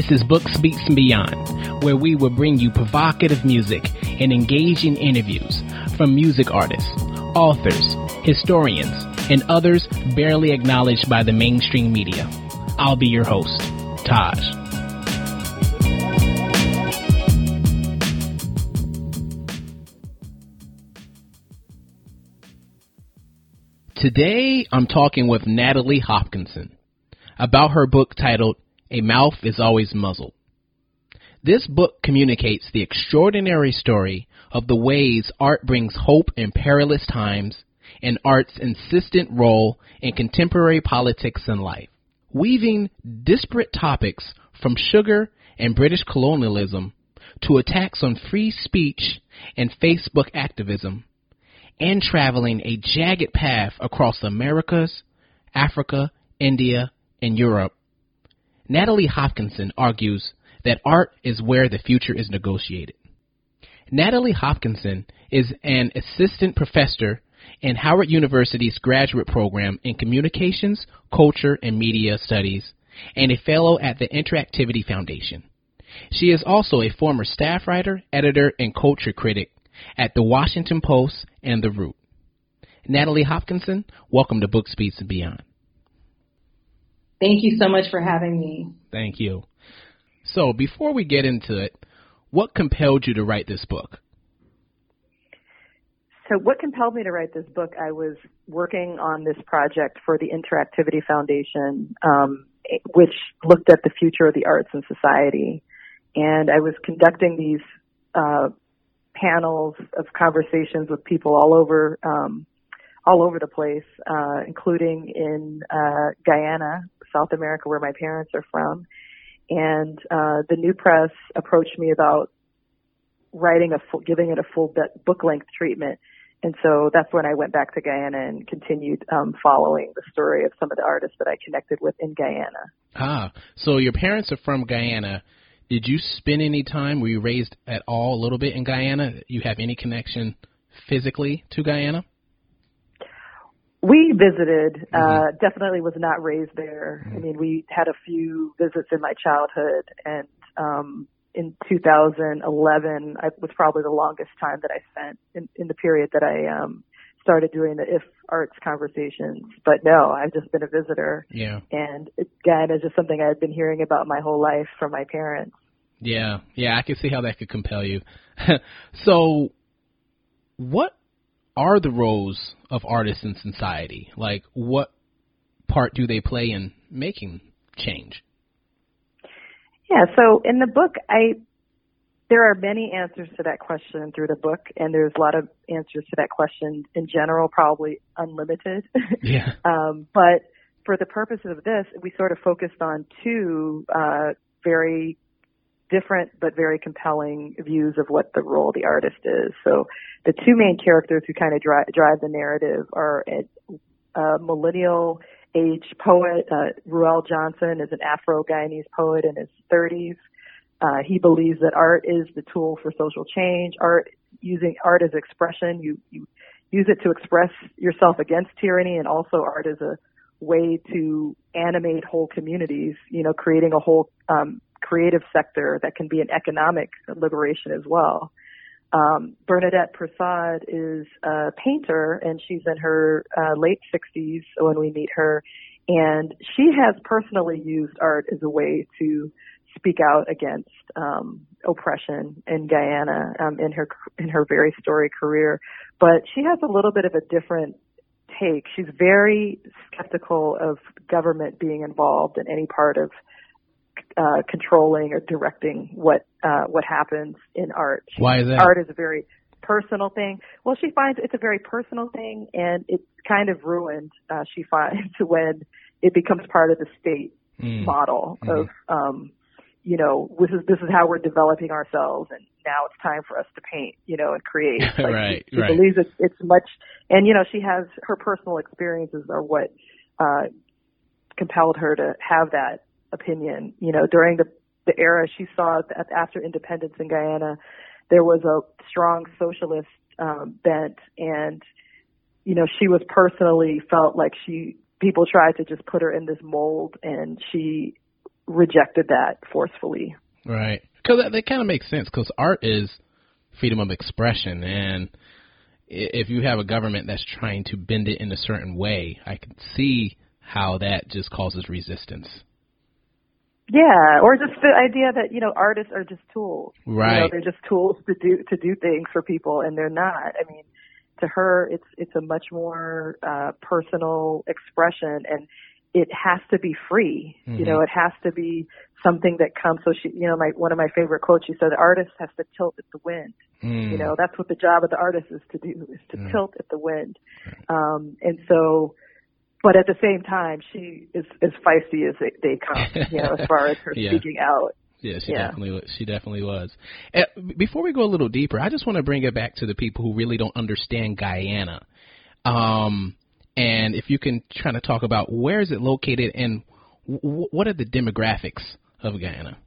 This is Books, Beats, and Beyond, where we will bring you provocative music and engaging interviews from music artists, authors, historians, and others barely acknowledged by the mainstream media. I'll be your host, Taj. Today, I'm talking with Natalie Hopkinson about her book titled A Mouth is Always Muzzled. This book communicates the extraordinary story of the ways art brings hope in perilous times and art's insistent role in contemporary politics and life. Weaving disparate topics from sugar and British colonialism to attacks on free speech and Facebook activism, and traveling a jagged path across Americas, Africa, India, and Europe, Natalie Hopkinson argues that art is where the future is negotiated. Natalie Hopkinson is an assistant professor in Howard University's graduate program in communications, culture, and media studies, and a fellow at the Interactivity Foundation. She is also a former staff writer, editor, and culture critic at the Washington Post and The Root. Natalie Hopkinson, welcome to Books, Beats, and Beyond. Thank you so much for having me. Thank you. So, before we get into it, what compelled you to write this book? So, what compelled me to write this book? I was working on this project for the Interactivity Foundation, um, which looked at the future of the arts and society. And I was conducting these uh, panels of conversations with people all over um, all over the place, uh, including in uh, Guyana, South America, where my parents are from. And uh, the New Press approached me about writing a full, giving it a full book length treatment. And so that's when I went back to Guyana and continued um, following the story of some of the artists that I connected with in Guyana. Ah, so your parents are from Guyana. Did you spend any time? Were you raised at all a little bit in Guyana? You have any connection physically to Guyana? We visited. Uh, mm-hmm. Uh, definitely was not raised there. Mm-hmm. I mean, we had a few visits in my childhood, and um, in 2011, I was probably the longest time that I spent in, in the period that I um, started doing the if arts conversations. But no, I've just been a visitor. Yeah. And again, it's just something I had been hearing about my whole life from my parents. Yeah, yeah, I can see how that could compel you. so, what are the roles of artists in society? Like, what part do they play in making change? Yeah, so in the book, I there are many answers to that question through the book, and there's a lot of answers to that question in general, probably unlimited. Yeah. um, but for the purposes of this, we sort of focused on two uh, very different but very compelling views of what the role of the artist is. So the two main characters who kind of drive, drive the narrative are a, a millennial age poet. Uh, Ruel Johnson is an Afro-Guyanese poet in his 30s. Uh, he believes that art is the tool for social change. Art, using art as expression, you, you use it to express yourself against tyranny and also art as a way to animate whole communities, you know, creating a whole um, creative sector that can be an economic liberation as well. Um, Bernadette Prasad is a painter, and she's in her uh, late 60s when we meet her, and she has personally used art as a way to speak out against um, oppression in Guyana um, in her in her very storied career. But she has a little bit of a different take. She's very skeptical of government being involved in any part of uh, controlling or directing what uh, what happens in art. Why is that? Art is a very personal thing. Well, she finds it's a very personal thing, and it's kind of ruined. Uh, she finds when it becomes part of the state mm. model mm-hmm. of, um, you know, this is this is how we're developing ourselves, and now it's time for us to paint, you know, and create. Like right, she, she right. believes it's, it's much, and you know, she has her personal experiences are what uh, compelled her to have that opinion. You know, during the the era she saw after independence in Guyana, there was a strong socialist um, bent, and you know, she was personally felt like she people tried to just put her in this mold, and she rejected that forcefully. Right. Because that, that kind of makes sense. Because art is freedom of expression, and if you have a government that's trying to bend it in a certain way, I can see how that just causes resistance. Yeah, or just the idea that you know artists are just tools. Right. You know, they're just tools to do to do things for people, and they're not. I mean, to her, it's it's a much more uh, personal expression, and it has to be free. Mm-hmm. You know, mm-hmm. it has to be something that comes. So she, you know, my one of my favorite quotes. She said, "The artist has to tilt at the wind." Mm. You know, that's what the job of the artist is to do, is to mm. tilt at the wind. Um, and so but at the same time, she is as feisty as they, they come. You know, as far as her yeah. speaking out. Yeah, she yeah. definitely she definitely was. Uh, before we go a little deeper, I just want to bring it back to the people who really don't understand Guyana. Um, and if you can try to talk about where is it located and w- what are the demographics of Guyana?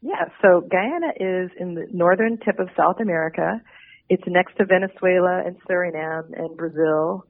Yeah, so Guyana is in the northern tip of South America. It's next to Venezuela and Suriname and Brazil.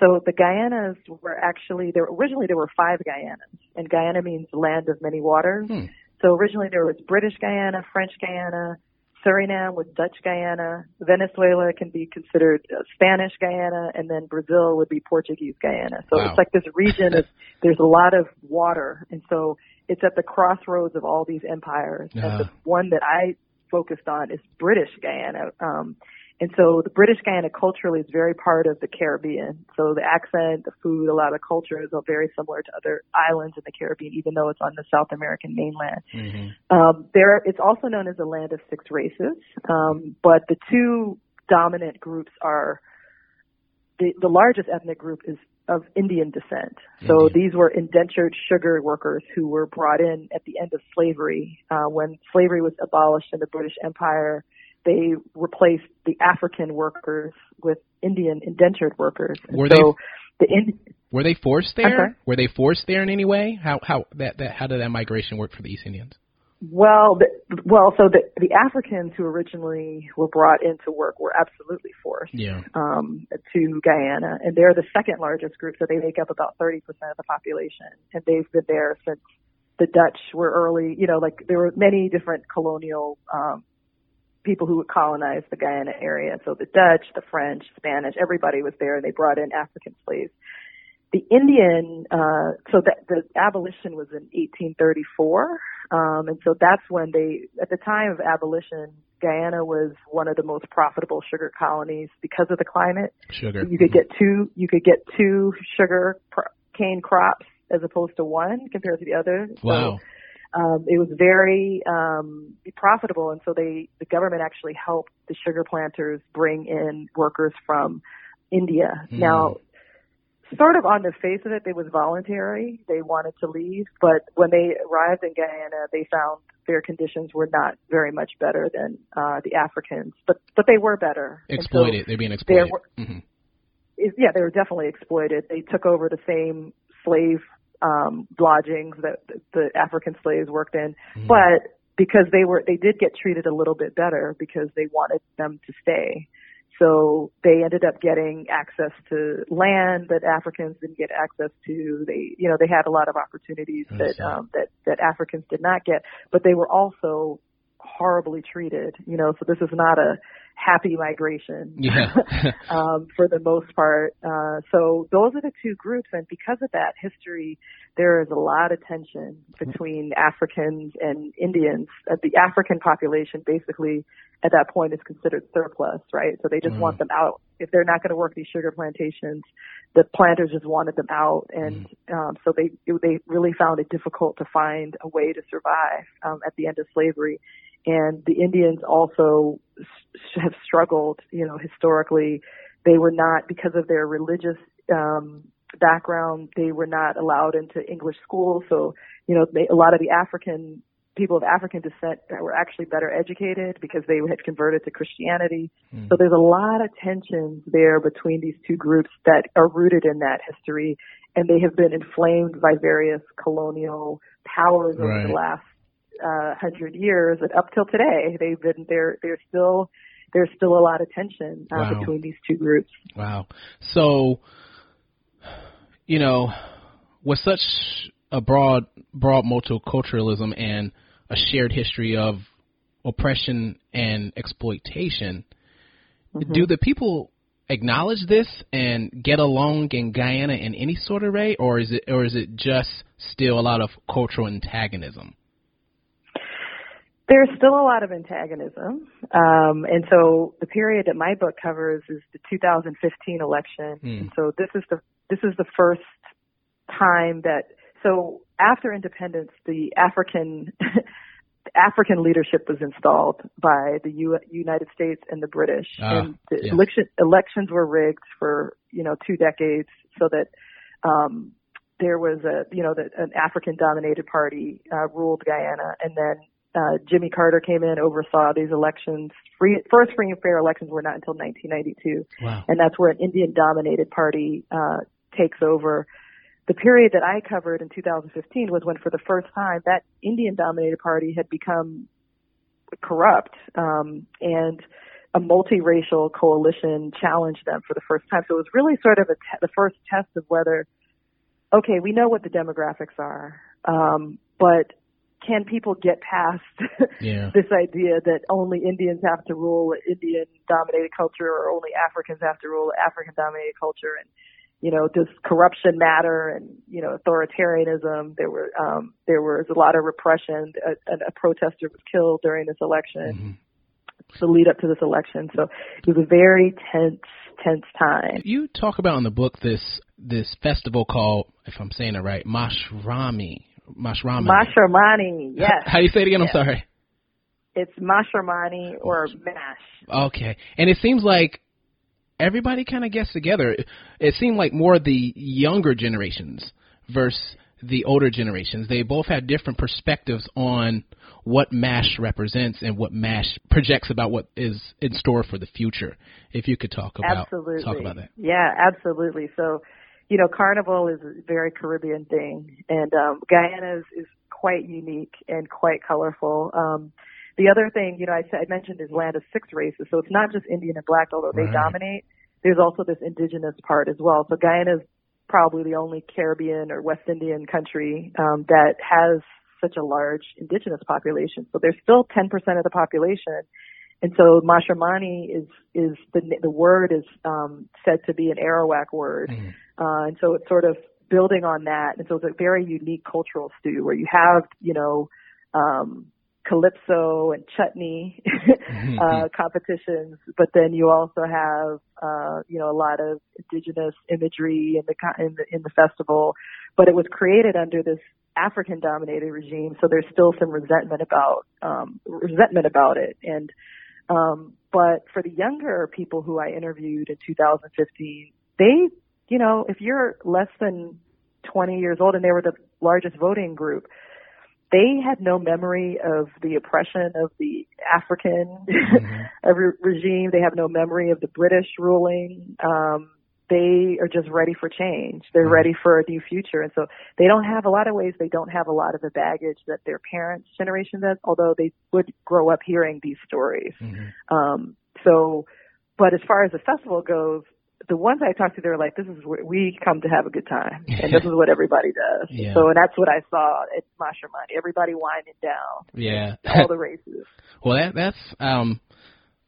So the Guyanas were actually there. Originally, there were five Guyanas, and Guyana means land of many waters. Hmm. So originally, there was British Guyana, French Guyana, Suriname was Dutch Guyana, Venezuela can be considered uh, Spanish Guyana, and then Brazil would be Portuguese Guyana. So wow. it's like this region of there's a lot of water, and so it's at the crossroads of all these empires. Uh. And the one that I focused on is British Guyana. Um, and so the British Guyana culturally is very part of the Caribbean. So the accent, the food, a lot of cultures are very similar to other islands in the Caribbean, even though it's on the South American mainland. Mm-hmm. Um, there, it's also known as a land of six races. Um, but the two dominant groups are the, the largest ethnic group is of Indian descent. So these were indentured sugar workers who were brought in at the end of slavery. Uh, when slavery was abolished in the British Empire, they replaced the African workers with Indian indentured workers. And were so they the were they forced there? Were they forced there in any way? How how that, that how did that migration work for the East Indians? Well, the, well, so the the Africans who originally were brought into work were absolutely forced yeah. um, to Guyana, and they're the second largest group, so they make up about thirty percent of the population, and they've been there since the Dutch were early. You know, like there were many different colonial um, people who would colonize the Guyana area. So the Dutch, the French, Spanish, everybody was there, and they brought in African slaves. The Indian, uh, so that the abolition was in 1834, um, and so that's when they, at the time of abolition, Guyana was one of the most profitable sugar colonies because of the climate. Sugar. You could get two, you could get two sugar cane crops as opposed to one compared to the other. Wow. So um, it was very um, profitable, and so they the government actually helped the sugar planters bring in workers from India. Mm. Now, sort of on the face of it, it was voluntary. They wanted to leave, but when they arrived in Guyana, they found their conditions were not very much better than uh, the Africans, but but they were better. Exploited. So They're being exploited. Were, mm-hmm. Yeah, they were definitely exploited. They took over the same slave um, lodgings that the African slaves worked in, mm. but because they were they did get treated a little bit better because they wanted them to stay. So they ended up getting access to land that Africans didn't get access to. They, you know, they had a lot of opportunities that um, that that Africans did not get, but they were also horribly treated. You know, so this is not a happy migration yeah. um, for the most part. Uh, so those are the two groups, and because of that history, there is a lot of tension between Africans and Indians. Uh, the African population basically at that point is considered surplus, right? So they just mm. want them out. If they're not going to work these sugar plantations, the planters just wanted them out, and mm. um, so they they really found it difficult to find a way to survive um, at the end of slavery and the Indians also have struggled, you know, historically. They were not, because of their religious um, background, they were not allowed into English schools. So, you know, they, a lot of the African people of African descent were actually better educated because they had converted to Christianity. Mm. So there's a lot of tensions there between these two groups that are rooted in that history, and they have been inflamed by various colonial powers over the last uh, hundred years, and up till today, they've been there. There's still there's still a lot of tension uh, wow. between these two groups. Wow. So, you know, with such a broad broad multiculturalism and a shared history of oppression and exploitation. Mm-hmm. Do the people acknowledge this and get along in Guyana in any sort of way, or is it or is it just still a lot of cultural antagonism? There's still a lot of antagonism, um, and so the period that my book covers is the 2015 election. Mm. And so this is the this is the first time that so after independence, the African African leadership was installed by the U- United States and the British, ah, and the yeah. election elections were rigged for you know two decades, so that um, there was a you know that an African dominated party uh, ruled Guyana, and then uh, Jimmy Carter came in, oversaw these elections. Free, first free and fair elections were not until 1992, wow. and that's where an Indian dominated party uh, takes over the period that I covered in 2015 was when, for the first time, that Indian-dominated party had become corrupt, um, and a multiracial coalition challenged them for the first time. So it was really sort of a te- the first test of whether, okay, we know what the demographics are, um, but can people get past yeah. this idea that only Indians have to rule Indian dominated culture or only Africans have to rule African dominated culture and you know, does corruption matter and, you know, authoritarianism. There were, um, there was a lot of repression. A, a protester was killed during this election, mm-hmm. the lead up to this election. So it was a very tense, tense time. You talk about in the book this, this festival called, if I'm saying it right, Mashrami. Mashrami. Mashramani, yes. How, do you say it again? Yes. I'm sorry. It's Mashramani or Mash. Okay. And it seems like everybody kind of gets together. It seemed like more the younger generations versus the older generations. They both had different perspectives on what MASH represents and what MASH projects about what is in store for the future. If you could talk about absolutely. talk about that. Yeah, absolutely. So, you know, Carnival is a very Caribbean thing, and um, Guyana is, is quite unique and quite colorful. Um, the other thing, you know, I, I mentioned is land of six races, so it's not just Indian and Black, although right. they dominate. There's also this indigenous part as well. So Guyana is probably the only Caribbean or West Indian country um, that has such a large indigenous population. So there's still 10% of the population. And so Mashramani is, is the, the word is, um, said to be an Arawak word. Mm. Uh, and so it's sort of building on that. And so it's a very unique cultural stew where you have, you know, um, calypso and chutney mm-hmm. uh, competitions, but then you also have uh, you know a lot of indigenous imagery in the in the in the festival. But it was created under this African dominated regime, so there's still some resentment about um, resentment about it. And um, but for the younger people who I interviewed in 2015, they you know if you're less than 20 years old, and they were the largest voting group they had no memory of the oppression of the African mm-hmm. regime. They have no memory of the British ruling. Um, they are just ready for change. They're mm-hmm. ready for a new future. And so they don't have a lot of ways, they don't have a lot of the baggage that their parents' generation does, although they would grow up hearing these stories. Mm-hmm. Um, so, but as far as the festival goes, the ones I talked to, they were like, "This is where we come to have a good time, and this is what everybody does." Yeah. So, and that's what I saw at Money. Everybody winding down. Yeah, all the races. well, that that's um,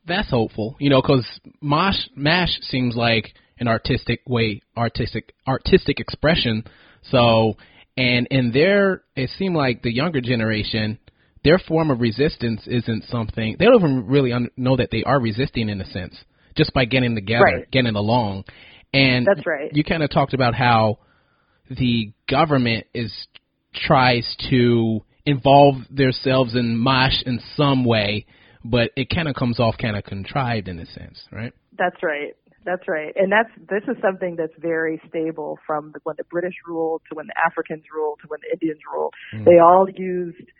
that's hopeful, you know, because Mosh Mash seems like an artistic way, artistic artistic expression. So, and in their, it seemed like the younger generation, their form of resistance isn't something they don't even really un- know that they are resisting in a sense just by getting together, right. getting along. And that's right. You kind of talked about how the government is tries to involve themselves in mosh in some way, but it kind of comes off kind of contrived in a sense, right? That's right. That's right. And that's this is something that's very stable from the, when the British ruled to when the Africans ruled to when the Indians ruled. Mm. They all used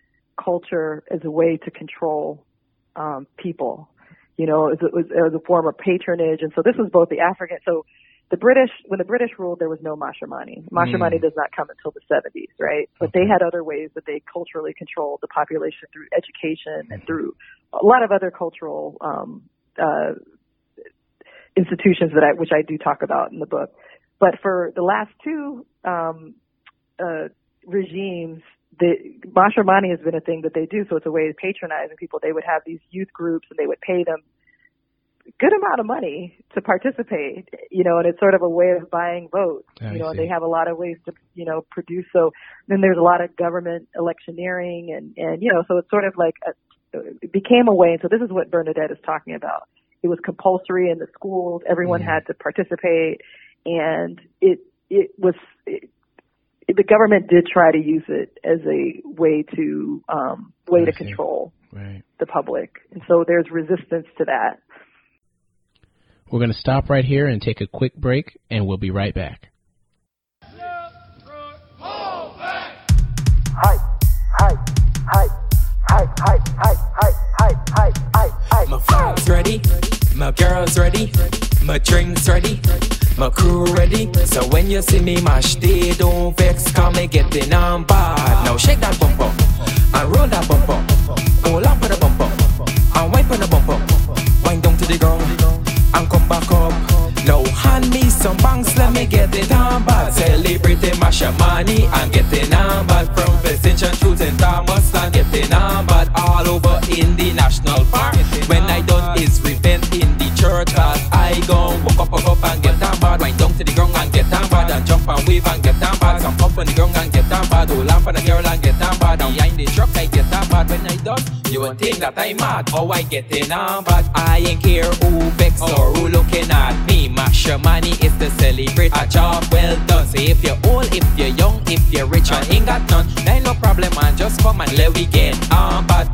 culture as a way to control um, people you know, as, as, as a form of patronage. And so this was both the African, so the British, when the British ruled, there was no Mashramani. Mashramani mm. does not come until the 70s, right? But okay. they had other ways that they culturally controlled the population through education and through a lot of other cultural um, uh, institutions that I, which I do talk about in the book. But for the last two um, uh, regimes, the Mashramani has been a thing that they do, so it's a way of patronizing people. They would have these youth groups and they would pay them good amount of money to participate, you know, and it's sort of a way of buying votes, I you know, and they have a lot of ways to, you know, produce. So then there's a lot of government electioneering and, and, you know, so it's sort of like a, it became a way. And so this is what Bernadette is talking about. It was compulsory in the schools. Everyone Mhm. had to participate and it, it was, it, the government did try to use it as a way to, um, way I to see. control Right. the public. And so there's resistance to that. We're going to stop right here and take a quick break, and we'll be right back. Hi, hi, hi, hi, hi, hi, hi, hi, hi, hi, hi. My flags ready, my girls ready, my drinks ready, my crew ready. So when you see me mash, they don't vex, come me getting on bad. Now shake that bum bum, and roll that bum bum, hold up for the bum bum, and wipe on the bum bum, wind down to the ground, and come back up. Now hand me some banks, let me get it on bad. Celebrating Mashramani and getting on bad from Vincent Truth and Thomas and getting on bad all over in the national park. When I done is repent in the class, I go walk up, walk up and get on bad. Wind down to the ground and get on bad and jump and wave and get on bad. Come up on the ground and get on bad. Hold on for the girl and get on bad. Behind the truck I get on bad. When I done, you would think that I'm mad. Oh, I getting on bad. I ain't care who vex or who looking at me. Mashramani is to celebrate a job well done. So if you're old, if you're young, if you're rich or ain't got none, then no problem, man. Just come and let we get on bad.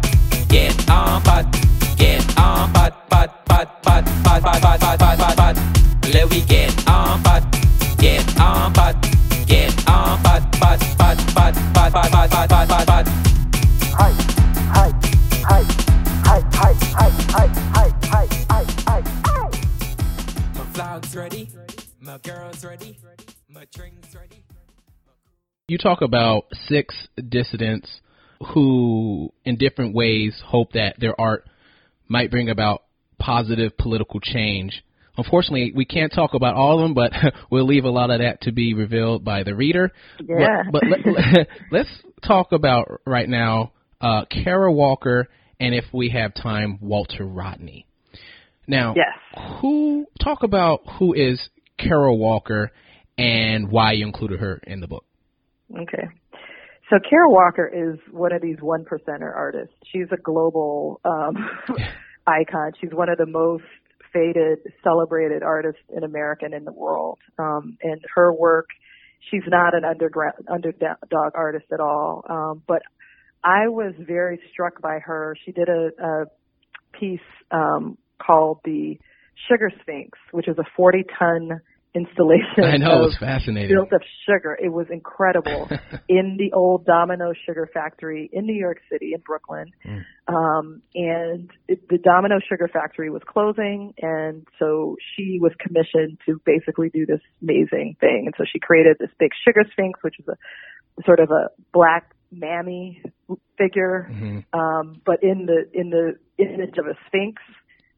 Get on bad. Get on bad, bad, bad, bad, bad, bad, bad, bad, bad, bad, bad. Let we get on bad. Get on bad. Get on bad, bad, bad, bad, bad, bad, bad, bad, bad, bad, bad. Hi, hi, hi, hi, hi, hi, hi, hi, hi, hi, hi, hi. My vlogs ready, my girls ready, my drinks ready. You talk about six dissidents who, in different ways, hope that their art might bring about positive political change. Unfortunately, we can't talk about all of them, but we'll leave a lot of that to be revealed by the reader. Yeah. But, but let, let's talk about right now uh, Kara Walker and, if we have time, Walter Rodney. Now, Yes. who talk about who is Kara Walker and why you included her in the book? Okay. So Kara Walker is one of these one percenter artists. She's a global um, icon. She's one of the most faded, celebrated artists in America and in the world. Um, and her work, she's not an underground underdog artist at all. Um, but I was very struck by her. She did a, a piece um, called the Sugar Sphinx, which is a 40 ton installation. I know, it was fascinating. built of sugar. It was incredible in the old Domino Sugar Factory in New York City, in Brooklyn. Mm. Um, and it, the Domino Sugar Factory was closing, and so she was commissioned to basically do this amazing thing. And so she created this big sugar sphinx, which is a sort of a black mammy figure, Mhm. um, but in the in the image of a sphinx.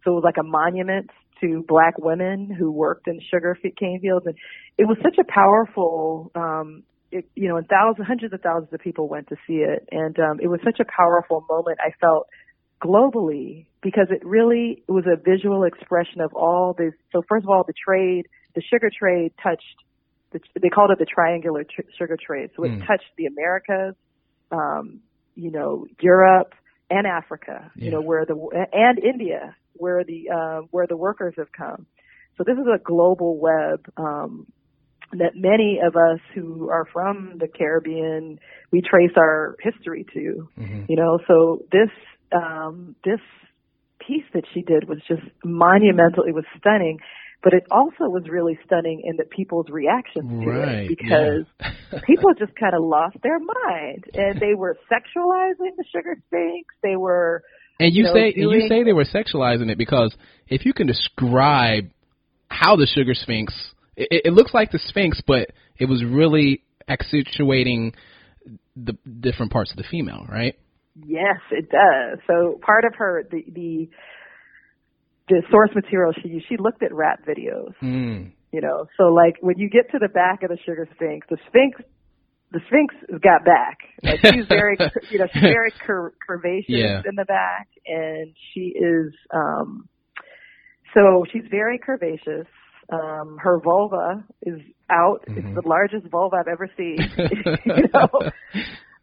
So it was like a monument to black women who worked in sugar cane fields, and it was such a powerful. Um, it, you know, and thousands, hundreds of thousands of people went to see it, and um, it was such a powerful moment. I felt globally because it really was a visual expression of all this. So first of all, the trade, the sugar trade touched. The, they called it the triangular tr- sugar trade. So it Mm. touched the Americas, um, you know, Europe and Africa, Yeah. you know, where the and India, where the uh, where the workers have come. So this is a global web um, that many of us who are from the Caribbean we trace our history to. Mhm. You know, so this um, this piece that she did was just monumental. It was stunning. But it also was really stunning in the people's reactions to Right, it because yeah. people just kind of lost their mind and they were sexualizing the sugar sphinx. They were And you, say and you say they were sexualizing it because if you can describe how the sugar sphinx, it, it looks like the sphinx, but it was really accentuating the different parts of the female, right? Yes, it does. So part of her the the the source material she used, she looked at rap videos. Mm. You know, so like when you get to the back of the sugar sphinx, the sphinx the Sphinx has got back. Like she's very, you know, she's very cur- curvaceous Yeah. in the back, and she is. um So she's very curvaceous. Um Her vulva is out. Mhm. It's the largest vulva I've ever seen. you know.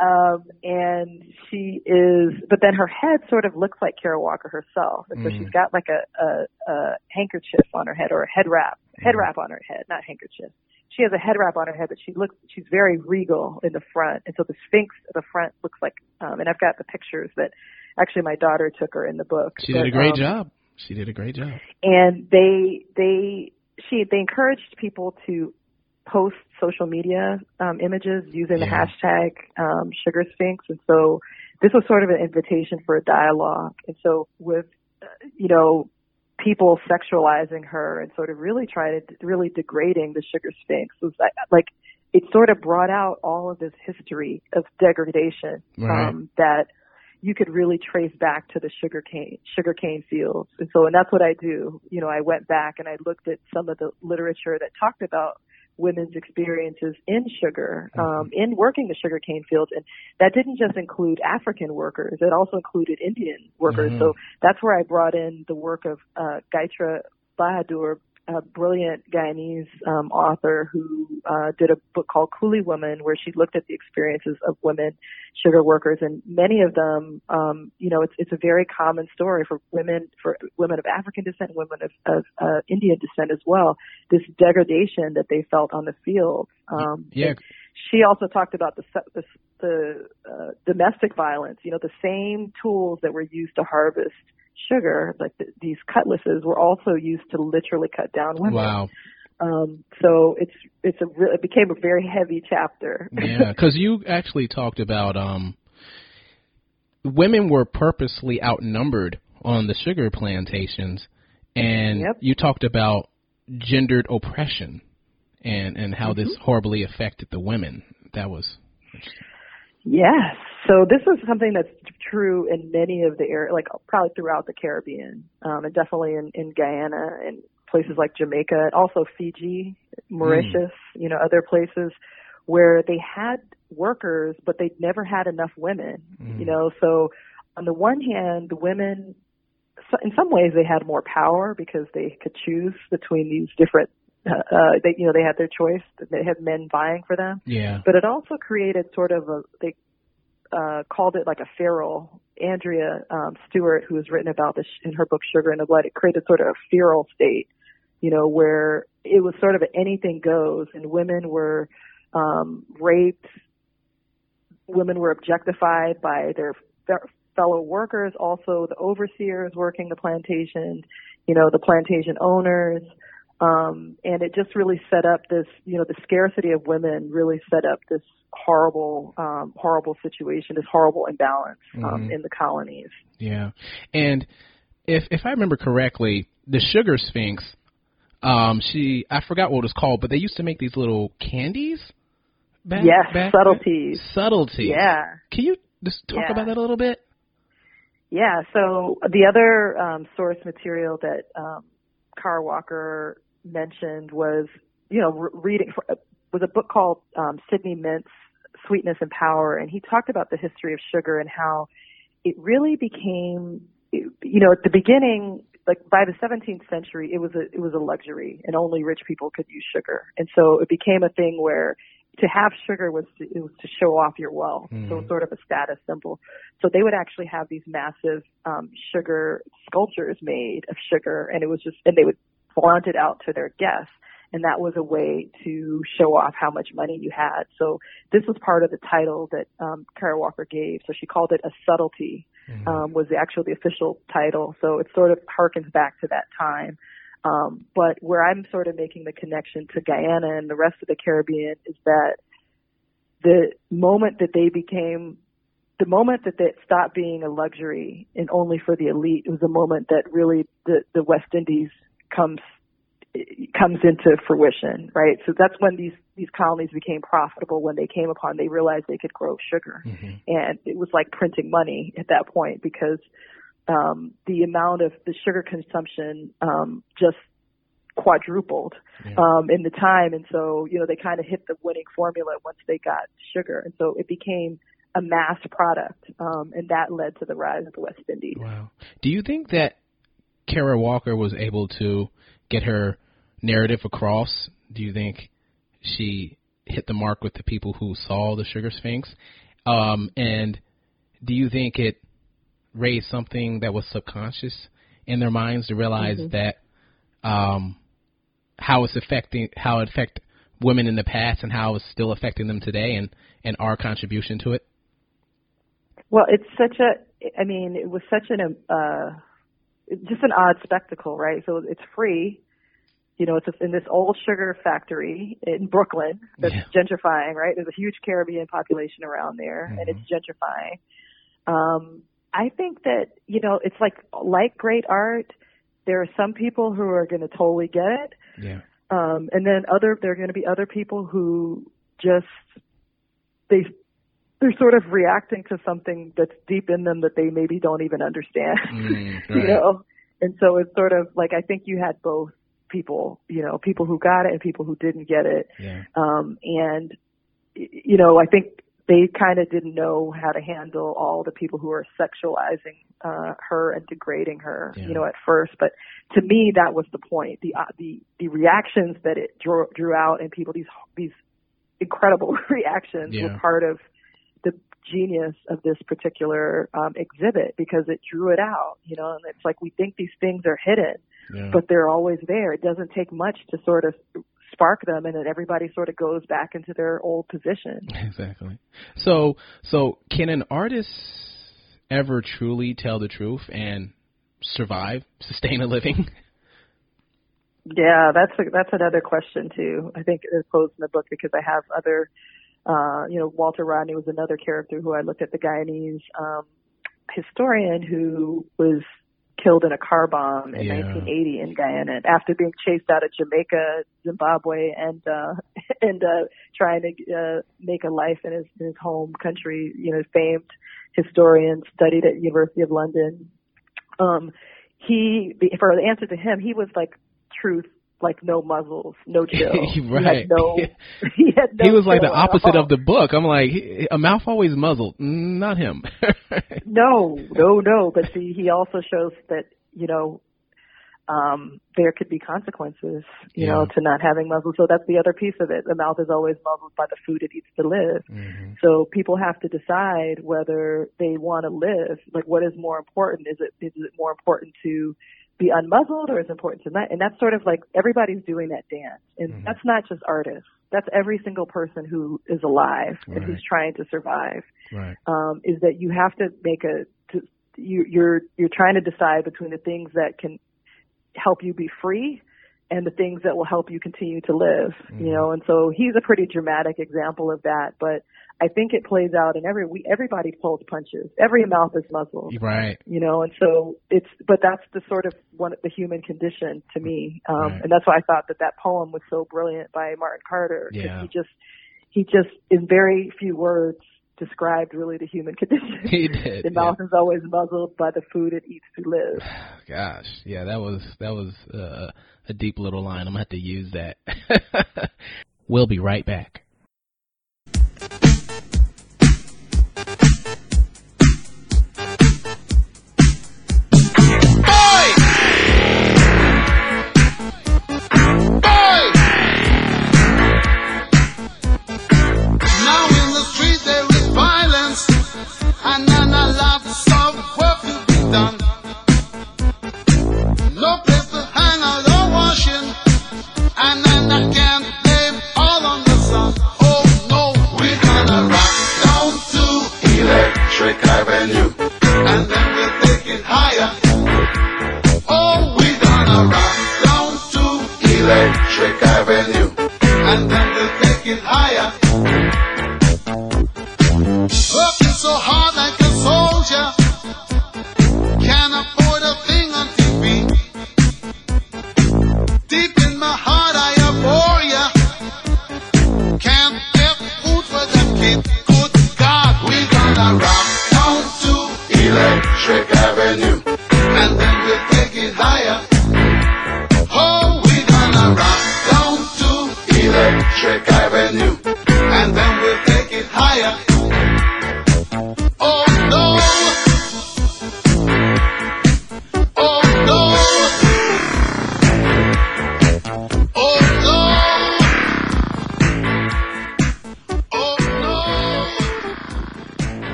Um, and she is, but then her head sort of looks like Kara Walker herself. And so Mm. she's got like a, a, a handkerchief on her head or a head wrap, head Mm. wrap on her head, not handkerchief. She has a head wrap on her head, but she looks, she's very regal in the front. And so the Sphinx at the front looks like, um, and I've got the pictures that actually my daughter took her in the book. She did a great um, job. She did a great job. and they they she they encouraged people to post social media um, images using the hashtag um, Sugar Sphinx, and so this was sort of an invitation for a dialogue. And so with uh, you know people sexualizing her and sort of really trying to really degrading the Sugar Sphinx was like, like it sort of brought out all of this history of degradation Right. um, that you could really trace back to the sugar cane sugar cane fields. And so and that's what I do. You know, I went back and I looked at some of the literature that talked about women's experiences in sugar, um, in working the sugar cane fields. And that didn't just include African workers, it also included Indian workers. Mhm. So that's where I brought in the work of uh, Gaiutra Bahadur, a brilliant Guyanese um, author who uh, did a book called Coolie Woman, where she looked at the experiences of women sugar workers, and many of them, um, you know, it's it's a very common story for women for women of African descent, and women of, of uh, Indian descent as well. This degradation that they felt on the field. Um, Yeah. She also talked about the the, the uh, domestic violence. You know, the same tools that were used to harvest sugar, like the, these cutlasses, were also used to literally cut down women. Wow. Um, so it's it's a re- it became a very heavy chapter. Yeah, because you actually talked about um, women were purposely outnumbered on the sugar plantations, and Yep. you talked about gendered oppression and and how this Mm-hmm. horribly affected the women. That was Yes. So this is something that's true in many of the area, like probably throughout the Caribbean, um, and definitely in, in Guyana and places like Jamaica, and also Fiji, Mauritius, you know, other places where they had workers, but they never had enough women. You know, so on the one hand, the women, in some ways, they had more power because they could choose between these different. Uh, uh, they, you know, they had their choice. They had men vying for them yeah. but it also created sort of a they uh, called it like a feral. Andrea um, Stuart, who has written about this in her book Sugar in the Blood, it created sort of a feral state, you know, where it was sort of anything goes, and women were um, raped, women were objectified by their fe- fellow workers, also the overseers working the plantation, you know, the plantation owners. Um, and it just really set up this, you know, the scarcity of women really set up this horrible, um, horrible situation, this horrible imbalance um, Mhm. in the colonies. Yeah, and if if I remember correctly, the Sugar Sphinx, um, she I forgot what it was called, but they used to make these little candies. Back, yes, back subtleties. Subtlety. Yeah. Can you just talk Yeah. about that a little bit? Yeah. So the other um, source material that um, Kara Walker mentioned was, you know, re- reading was a book called um, Sidney Mintz, Sweetness and Power, and he talked about the history of sugar and how it really became, you know, at the beginning, like by the 17th century, it was a it was a luxury, and only rich people could use sugar, and so it became a thing where to have sugar was to, it was to show off your wealth, so Mhm. it's sort of a status symbol. So they would actually have these massive um, sugar sculptures made of sugar, and it was just and they would flaunt it out to their guests, and that was a way to show off how much money you had. So this was part of the title that um, Kara Walker gave. So she called it a subtlety um, was the actual the official title. So it sort of harkens back to that time. Um, but where I'm sort of making the connection to Guyana and the rest of the Caribbean is that the moment that they became the moment that it stopped being a luxury and only for the elite was the moment that really the, the West Indies comes comes into fruition, right? So that's when these these colonies became profitable when they came upon they realized they could grow sugar. Mhm. And it was like printing money at that point because um the amount of the sugar consumption um just quadrupled Yeah. um, in the time, and so you know they kind of hit the winning formula once they got sugar, and so it became a mass product, um, and that led to the rise of the West Indies. Wow. Do you think that Kara Walker was able to get her narrative across? Do you think she hit the mark with the people who saw the Sugar Sphinx? Um, and do you think it raised something that was subconscious in their minds to realize that um, how it's affecting how it affect women in the past and how it's still affecting them today and, and our contribution to it? Well, it's such a, I mean, it was such an, uh, it's just an odd spectacle, right? So it's free. You know, it's in this old sugar factory in Brooklyn that's Yeah. gentrifying, right? There's a huge Caribbean population around there and it's gentrifying. Um, I think that, you know, it's like, like great art, there are some people who are going to totally get it. Yeah. Um, and then other, there are going to be other people who just, they, they're sort of reacting to something that's deep in them that they maybe don't even understand, Mm, you know? And so it's sort of like, I think you had both people, you know, people who got it and people who didn't get it. Yeah. Um, and, you know, I think they kind of didn't know how to handle all the people who are sexualizing uh, her and degrading her, Yeah. you know, at first. But to me, that was the point. The uh, the the reactions that it drew drew out in people, these these incredible reactions, Yeah. were part of genius of this particular um, exhibit because it drew it out. You know, and it's like we think these things are hidden, Yeah. but they're always there. It doesn't take much to sort of spark them, and then everybody sort of goes back into their old position. Exactly. So, so can an artist ever truly tell the truth and survive, sustain a living? Yeah, that's a, that's another question too. I think it's posed in the book because I have other, uh, you know, Walter Rodney was another character who I looked at the Guyanese um, historian who was killed in a car bomb in Yeah. 1980 in Guyana after being chased out of Jamaica, Zimbabwe, and uh, and uh, trying to uh, make a life in his in his home country. You know, famed historian studied at University of London. Um, he for the answer to him, he was like truth, like no muzzles, no chill. He Right. had no. he had no. he was like the opposite of the book. I'm like, a mouth always muzzled. Mm, Not him. No, no, no. But see, he also shows that you know um there could be consequences, you know, to not having muzzles. So that's the other piece of it. The mouth is always muzzled by the food it eats to live. Mhm. So people have to decide whether they want to live. Like, what is more important? Is it is it more important to be unmuzzled, or is important to not? And that's sort of like everybody's doing that dance, and Mhm. that's not just artists. That's every single person who is alive and who's trying to survive Right. um, is that you have to make a to, you, you're you're trying to decide between the things that can help you be free and the things that will help you continue to live Mhm. you know and so he's a pretty dramatic example of that but i think it plays out in every we everybody pulls punches every mouth is muzzled Right. you know and so it's but that's the sort of one the human condition to me um Right. and that's why i thought that that poem was so brilliant by martin Carter Yeah. he just he just in very few words described really the human condition He did. the mouth is always muzzled by the food it eats to live Gosh, yeah, that was that was uh, a deep little line. I'm gonna have to use that. we'll be right back. No place to hang washing, and then I can't blame all on the sun. Oh no, we're gonna rock down to Electric Avenue. and then we'll take it higher. Oh, we're gonna rock down to Electric Avenue. and then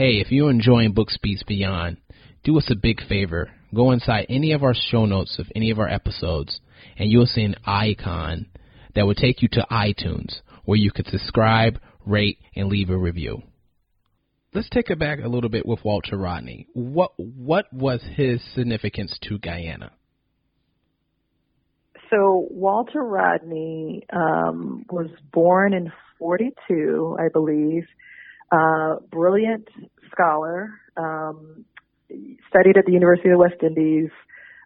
Hey, if you're enjoying Book Speaks Beyond, do us a big favor. Go inside any of our show notes of any of our episodes, and you'll see an icon that will take you to iTunes, where you can subscribe, rate, and leave a review. Let's take it back a little bit with Walter Rodney. What what was his significance to Guyana? So Walter Rodney um, was born in 42, I believe. Uh, brilliant scholar. Um, studied at the University of the West Indies.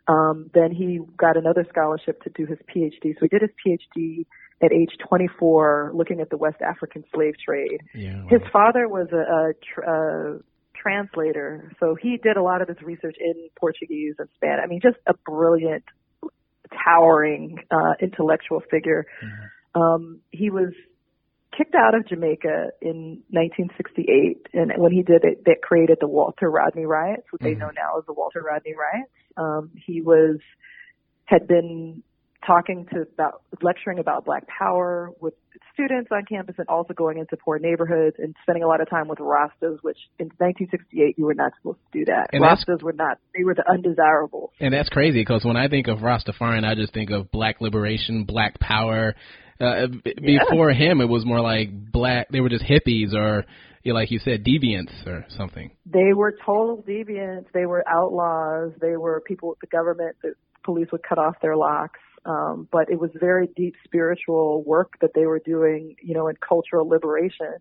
Um, then he got another scholarship to do his PhD. So he did his PhD at age 24, looking at the West African slave trade. Yeah, His father was a, a, tr- a translator, so he did a lot of his research in Portuguese and Spanish. I mean, just a brilliant, towering uh, intellectual figure. Um, he was kicked out of Jamaica in 1968, and when he did it, that created the Walter Rodney riots, what they know now as the Walter Rodney riots. Um, he was had been talking to about lecturing about Black Power with students on campus, and also going into poor neighborhoods and spending a lot of time with Rastas, which in 1968 you were not supposed to do that. And Rastas were not; they were the undesirables. And that's crazy because when I think of Rastafarian, I just think of black liberation, black power. Uh, b- before him, it was more like black. They were just hippies or, you know, like you said, deviants or something. They were total deviants. They were outlaws. They were people with the government. The police would cut off their locks. Um, but it was very deep spiritual work that they were doing, you know, in cultural liberation.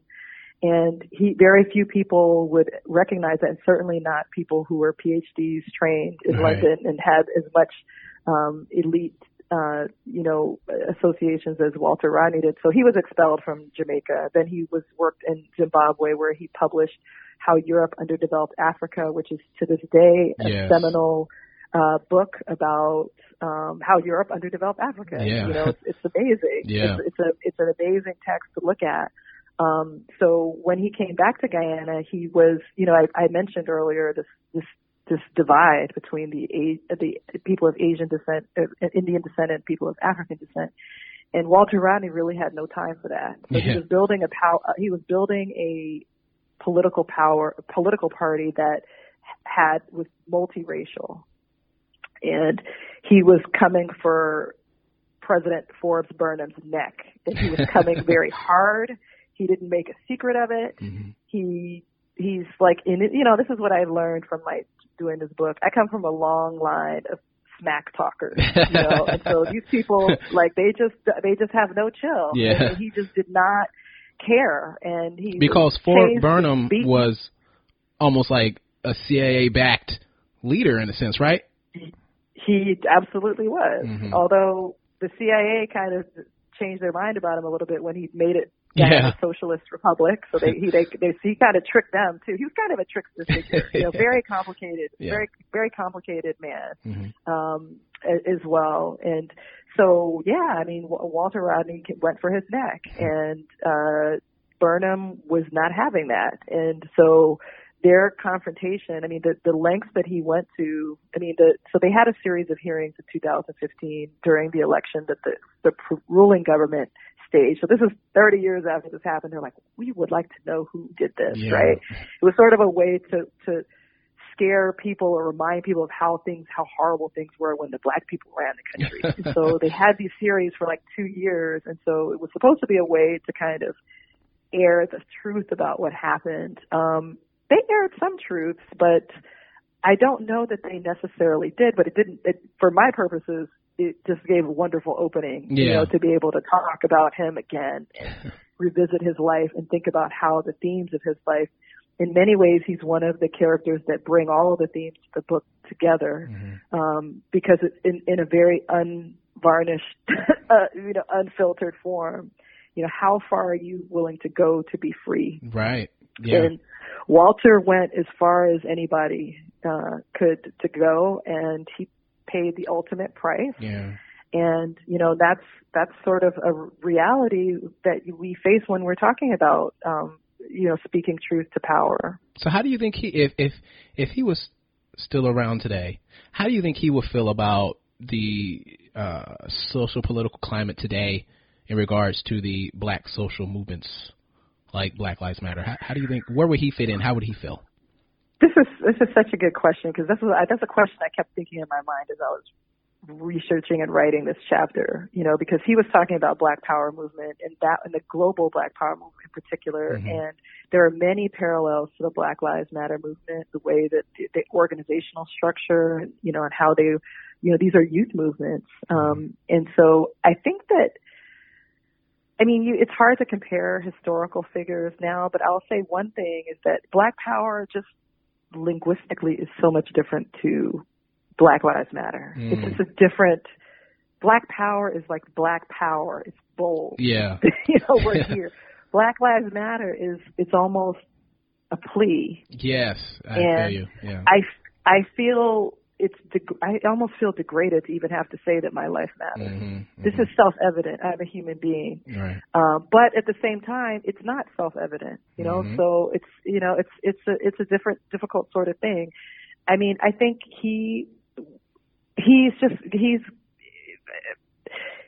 And he, very few people would recognize that, and certainly not people who were PhDs trained in Right. London and had as much um, elite, uh, you know, associations as Walter Rodney did. So he was expelled from Jamaica. Then he was worked in Zimbabwe, where he published "How Europe Underdeveloped Africa," which is to this day a Yes. seminal uh, book about um, how Europe underdeveloped Africa. Yeah. You know, it's, it's amazing. Yeah. It's, it's a it's an amazing text to look at. Um, so when he came back to Guyana, he was, you know, I, I mentioned earlier this this this divide between the the people of Asian descent, uh, Indian descent, and people of African descent. And Walter Rodney really had no time for that. So Yeah. he was building a pow- uh, he was building a political power, a political party that had was multiracial, and he was coming for President Forbes Burnham's neck, and he was coming very hard. He didn't make a secret of it. He he's like in it. You know, this is what I learned from my doing this book. I come from a long line of smack talkers, you know, and so these people like they just they just have no chill. Yeah. and he just did not care, and he Because Forbes Burnham was almost like a CIA backed leader in a sense, right? He absolutely was. Mhm. Although the CIA kind of changed their mind about him a little bit when he made it Yeah. Guyana Socialist Republic. So they he they they he kind of tricked them too. He was kind of a trickster figure, you know, very complicated, Yeah. very very complicated man Mhm. um, as well. And so, yeah, I mean, Walter Rodney went for his neck, and uh, Burnham was not having that. And so, their confrontation, I mean, the, the lengths that he went to, I mean, the, so they had a series of hearings in 2015 during the election that the, the pr- ruling government staged. So this is 30 years after this happened. They're like, we would like to know who did this, Yeah. right? It was sort of a way to, to scare people or remind people of how things, how horrible things were when the black people ran the country. and so they had these series for like two years, and so it was supposed to be a way to kind of air the truth about what happened. Um, they aired some truths, but I don't know that they necessarily did. But it didn't. It, for my purposes, it just gave a wonderful opening, you know, to be able to talk about him again and revisit his life and think about how the themes of his life in many ways he's one of the characters that bring all of the themes of the book together um, because it's in, in a very unvarnished uh, you know unfiltered form you know how far are you willing to go to be free Right. Yeah. and walter went as far as anybody uh, could to go and he paid the ultimate price yeah. and you know that's that's sort of a reality that we face when we're talking about um, you know speaking truth to power. So how do you think he if if if he was still around today, how do you think he would feel about the uh social political climate today in regards to the black social movements like Black Lives Matter? How, how do you think? Where would he fit in? How would he feel? This is this is such a good question because was that's a question I kept thinking in my mind as I was researching and writing this chapter. You know, because he was talking about Black Power movement and that and the global Black Power movement in particular, Mhm. and there are many parallels to the Black Lives Matter movement. The way that the, the organizational structure, you know, and how they, you know, these are youth movements, um, and so I think that. I mean, you, it's hard to compare historical figures now, but I'll say one thing is that Black Power just linguistically is so much different to Black Lives Matter. Mm. It's just a different. Black Power is like Black Power. It's bold. Yeah. you know, we're here. Black Lives Matter is it's almost a plea. Yes, I And feel you. Yeah. I I feel it's deg- I almost feel degraded to even have to say that my life matters. Mhm, This is self-evident. I'm a human being. Right. Um, but at the same time, it's not self-evident, you know. Mhm. So it's you know it's it's a it's a different difficult sort of thing. I mean, I think he he's just he's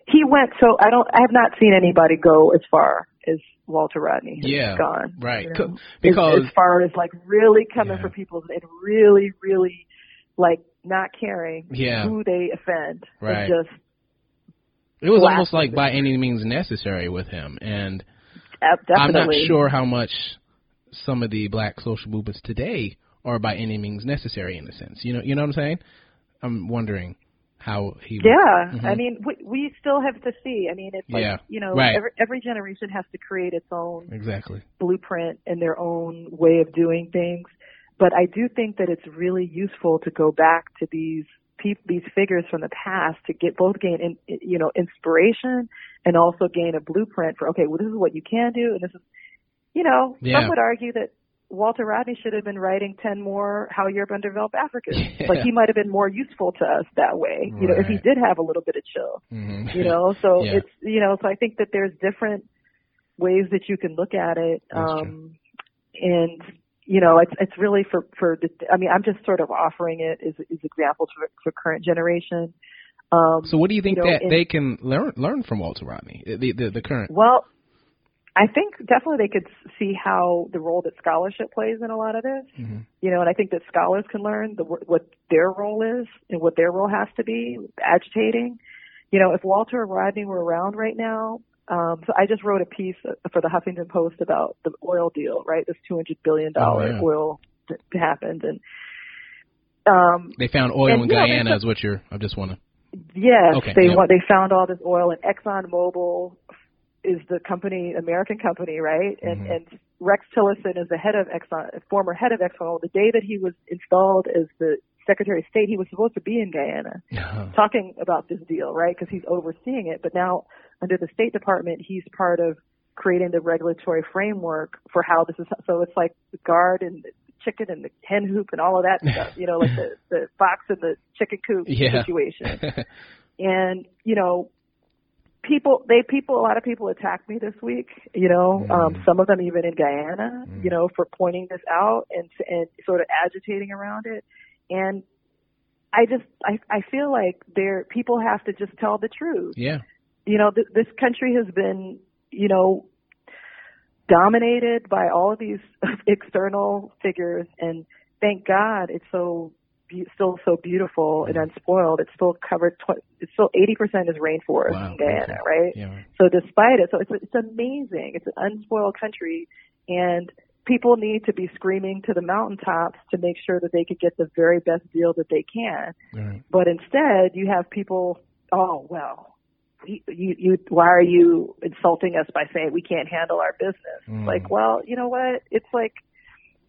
he went so I don't I have not seen anybody go as far as Walter Rodney has Yeah, gone. right. you know, because- as, as far as like really coming Yeah. for people and really really like not caring Yeah. who they offend Right. just It was almost like by any means necessary with him, and uh, I'm not definitely sure how much some of the black social movements today are by any means necessary in a sense. You know, you know what I'm saying? I'm wondering how he. Yeah, Mhm. I mean, we, we still have to see. I mean, it's like Yeah, you know, right. every every generation has to create its own exactly. blueprint and their own way of doing things. But I do think that it's really useful to go back to these peop these figures from the past to get both gain in, you know inspiration and also gain a blueprint for okay, well this is what you can do and this is you know Yeah. some would argue that Walter Rodney should have been writing ten more How Europe Undeveloped Africa. Yeah. Like he might have been more useful to us that way. You know, if he did have a little bit of chill hmm you know so Yeah. it's you know so i think that there's different ways that you can look at it That's um and you know it's it's really for for the i mean i'm just sort of offering it as as examples for for current generation. Um So, what do you think you know, that in- they can learn learn from Walter Rodney, the the, the current? well i think definitely they could see how the role that scholarship plays in a lot of this. Hmm you know and i think that scholars can learn the what their role is and what their role has to be agitating. You know if walter rodney were around right now um so i just wrote a piece for the huffington post about the oil deal right this 200 billion dollar Oh, yeah. oil that happened and um They found oil And, in know, Guyana, is what you're. I just want to. Yes, Okay, they yeah. want they found all this oil, and Exxon Mobil is the company, American company, right? And Mhm. and Rex Tillerson is the head of Exxon, former head of Exxon. The day that he was installed as the Secretary of State, he was supposed to be in Guyana talking about this deal, right? Because he's overseeing it. But now, under the State Department, he's part of creating the regulatory framework for how this is. So it's like the guard and the chicken and the hen hoop and all of that stuff. You know, like the the fox and the chicken coop Yeah. situation and you know people they people a lot of people attacked me this week you know um Mm. some of them even in Guyana Mm. you know for pointing this out and and sort of agitating around it and I just I I feel like there people have to just tell the truth yeah. You know th- this country has been you know dominated by all of these external figures and thank god it's so be- still so beautiful and unspoiled it's still covered tw- it's still 80% is rainforest Wow, in Guyana okay. right Yeah. so despite it so it's it's amazing it's an unspoiled country and people need to be screaming to the mountaintops to make sure that they could get the very best deal that they can Right. but instead, you have people, oh, well, you, you, why are you insulting us by saying we can't handle our business? Mm. Like, well, you know what? It's like,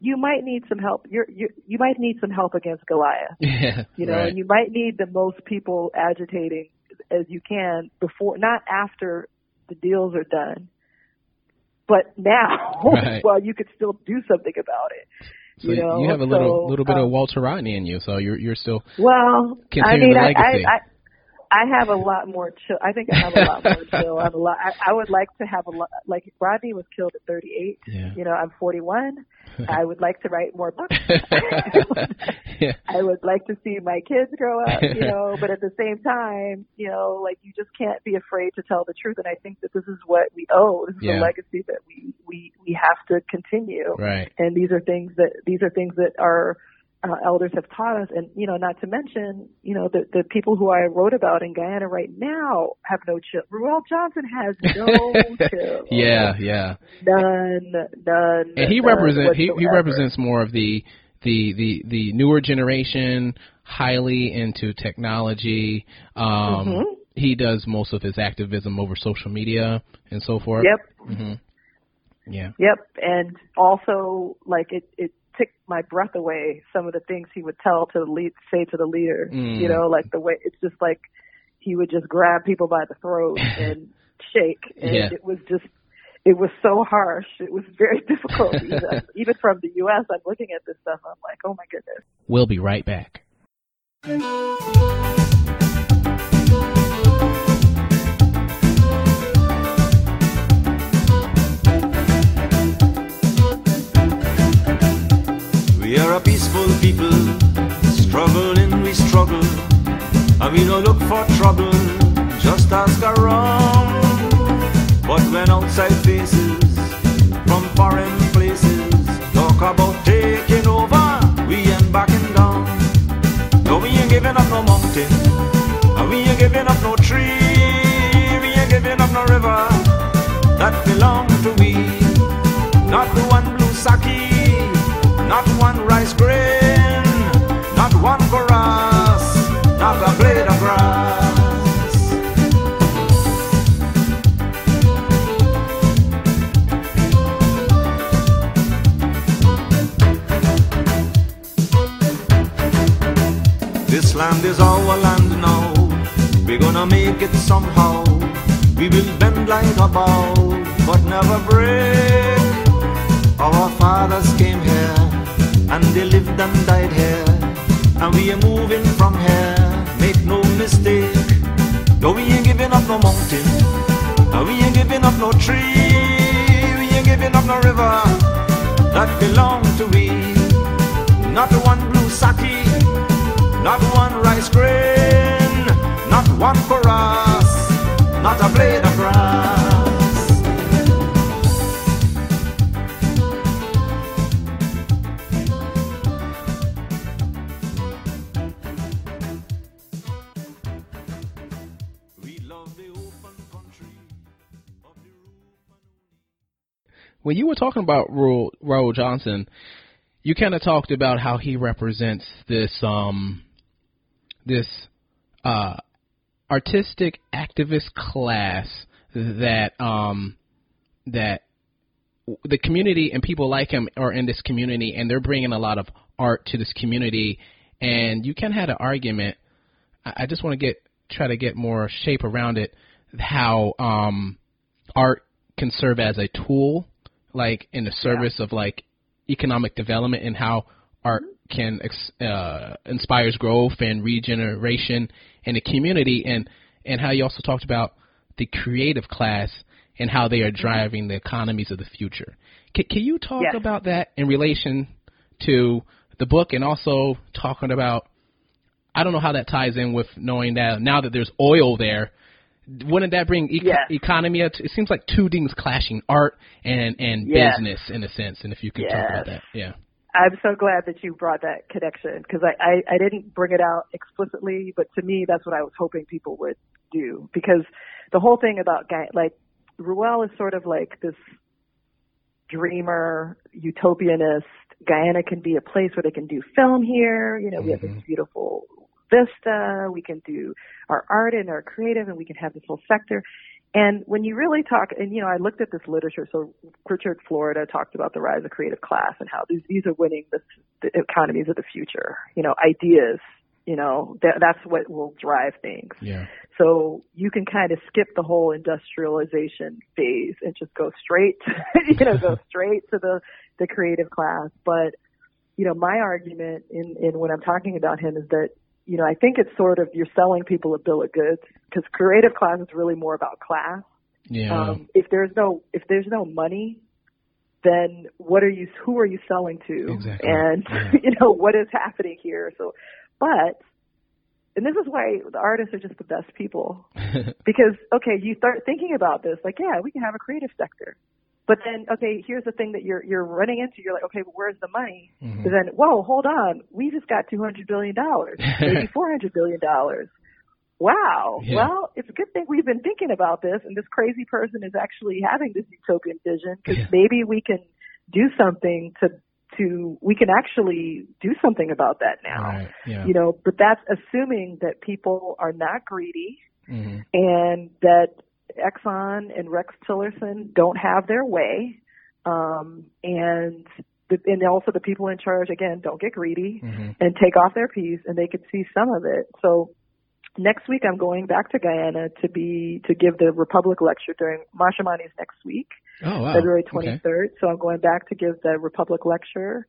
you might need some help. You're, you you might need some help against Goliath. Yeah. You know, right. and you might need the most people agitating as you can before, not after the deals are done, but now, Right. while you could still do something about it. so you know, you have a little so, little bit of um, Walter Rodney in you, so you're you're still Well, I mean, I, I. I, I have a lot more chill. I think I have a lot more chill. I'm a lot. I, I would like to have a lot. Like Rodney was killed at 38. Yeah. You know, I'm 41. I would like to write more books. yeah. I would like to see my kids grow up. You know, but at the same time, you know, like you just can't be afraid to tell the truth. And I think that this is what we owe. This is Yeah. a legacy that we we we have to continue. Right. And these are things that these are things that our uh, elders have taught us, and you know, not to mention, you know, the the people who I wrote about in Guyana right now have no chill. Ruel Johnson has no chill. Yeah, yeah. none, none. And he represents he, he represents more of the the the the newer generation, highly into technology. Um Mhm. he does most of his activism over social media and so forth. Yep, hmm Yeah. yep, and also like it it took my breath away. Some of the things he would tell to the lead, say to the leader. Mm. You know, like the way it's just like he would just grab people by the throat and shake, and Yeah. it was just. It was so harsh. It was very difficult. even, even from the U.S., I'm looking at this stuff. I'm like, oh my goodness. We'll be right back. People, struggling we struggle, and we don't look for trouble, just ask around. But when outside faces from foreign places talk about taking over, we ain't backing down. No, we ain't giving up no mountain, and we ain't giving up no tree, we ain't giving up no river that belong to we. Not the one blue saki, not one rice grain, not one chorus, not a blade of grass. This land is our land now. We're gonna make it somehow. We will bend like a bow, but never break. Our fathers came here, and they lived and died here. And we are moving from here, make no mistake. No, we ain't giving up no mountain. No, we ain't giving up no tree. We ain't giving up no river that belong to we. Not one blue saki, not one rice grain, not one for us, not a blade of grass. When you were talking about Ruel Johnson, you kind of talked about how he represents this um this uh artistic activist class that um that the community and people like him are in this community and they're bringing a lot of art to this community. And you kind of had an argument. I I just want to get try to get more shape around it how um art can serve as a tool like in the service of like economic development and how art can ex- uh, inspires growth and regeneration in the community and and how you also talked about the creative class and how they are driving the economies of the future. Can, can you talk Yes. about that in relation to the book and also talking about I don't know how that ties in with knowing that now that there's oil there, wouldn't that bring Yes. economy? Up to, it seems like two things clashing: art and and Yes. business, in a sense. And if you could talk about that, yeah. I'm so glad that you brought that connection because I, I, I didn't bring it out explicitly, but to me, that's what I was hoping people would do because the whole thing about Guy, like Ruel is sort of like this dreamer, utopianist. Guyana can be a place where they can do film here. You know, we have this mm-hmm. beautiful vista. We can do our art and our creative, and we can have this whole sector. And when you really talk, and you know, I looked at this literature. So Richard Florida talked about the rise of creative class and how these these are winning the, the economies of the future. You know, ideas. You know, that, that's what will drive things. Yeah. So you can kind of skip the whole industrialization phase and just go straight, you know, go straight to the the creative class. But you know, my argument in in when I'm talking about him is that you know, I think it's sort of you're selling people a bill of goods because creative class is really more about class. Yeah. Um, if there's no if there's no money, then what are you? Who are you selling to? Exactly. And Yeah. you know what is happening here. So, but and this is why the artists are just the best people because okay, you start thinking about this like, yeah, we can have a creative sector. But then, okay, here's the thing that you're you're running into. You're like, okay, but where's the money? Mhm. And then, whoa, hold on, we just got two hundred billion dollars, maybe four hundred billion dollars. Wow. Yeah. Well, it's a good thing we've been thinking about this, and this crazy person is actually having this utopian vision because Yeah. maybe we can do something to to we can actually do something about that now. Right. Yeah. You know, but that's assuming that people are not greedy hmm and that Exxon and Rex Tillerson don't have their way, um, and the, and also the people in charge again don't get greedy hmm and take off their piece, and they could see some of it. So next week I'm going back to Guyana to be to give the Republic lecture during Mashramani's next week. Oh wow. February Okay. 23rd. So I'm going back to give the Republic lecture.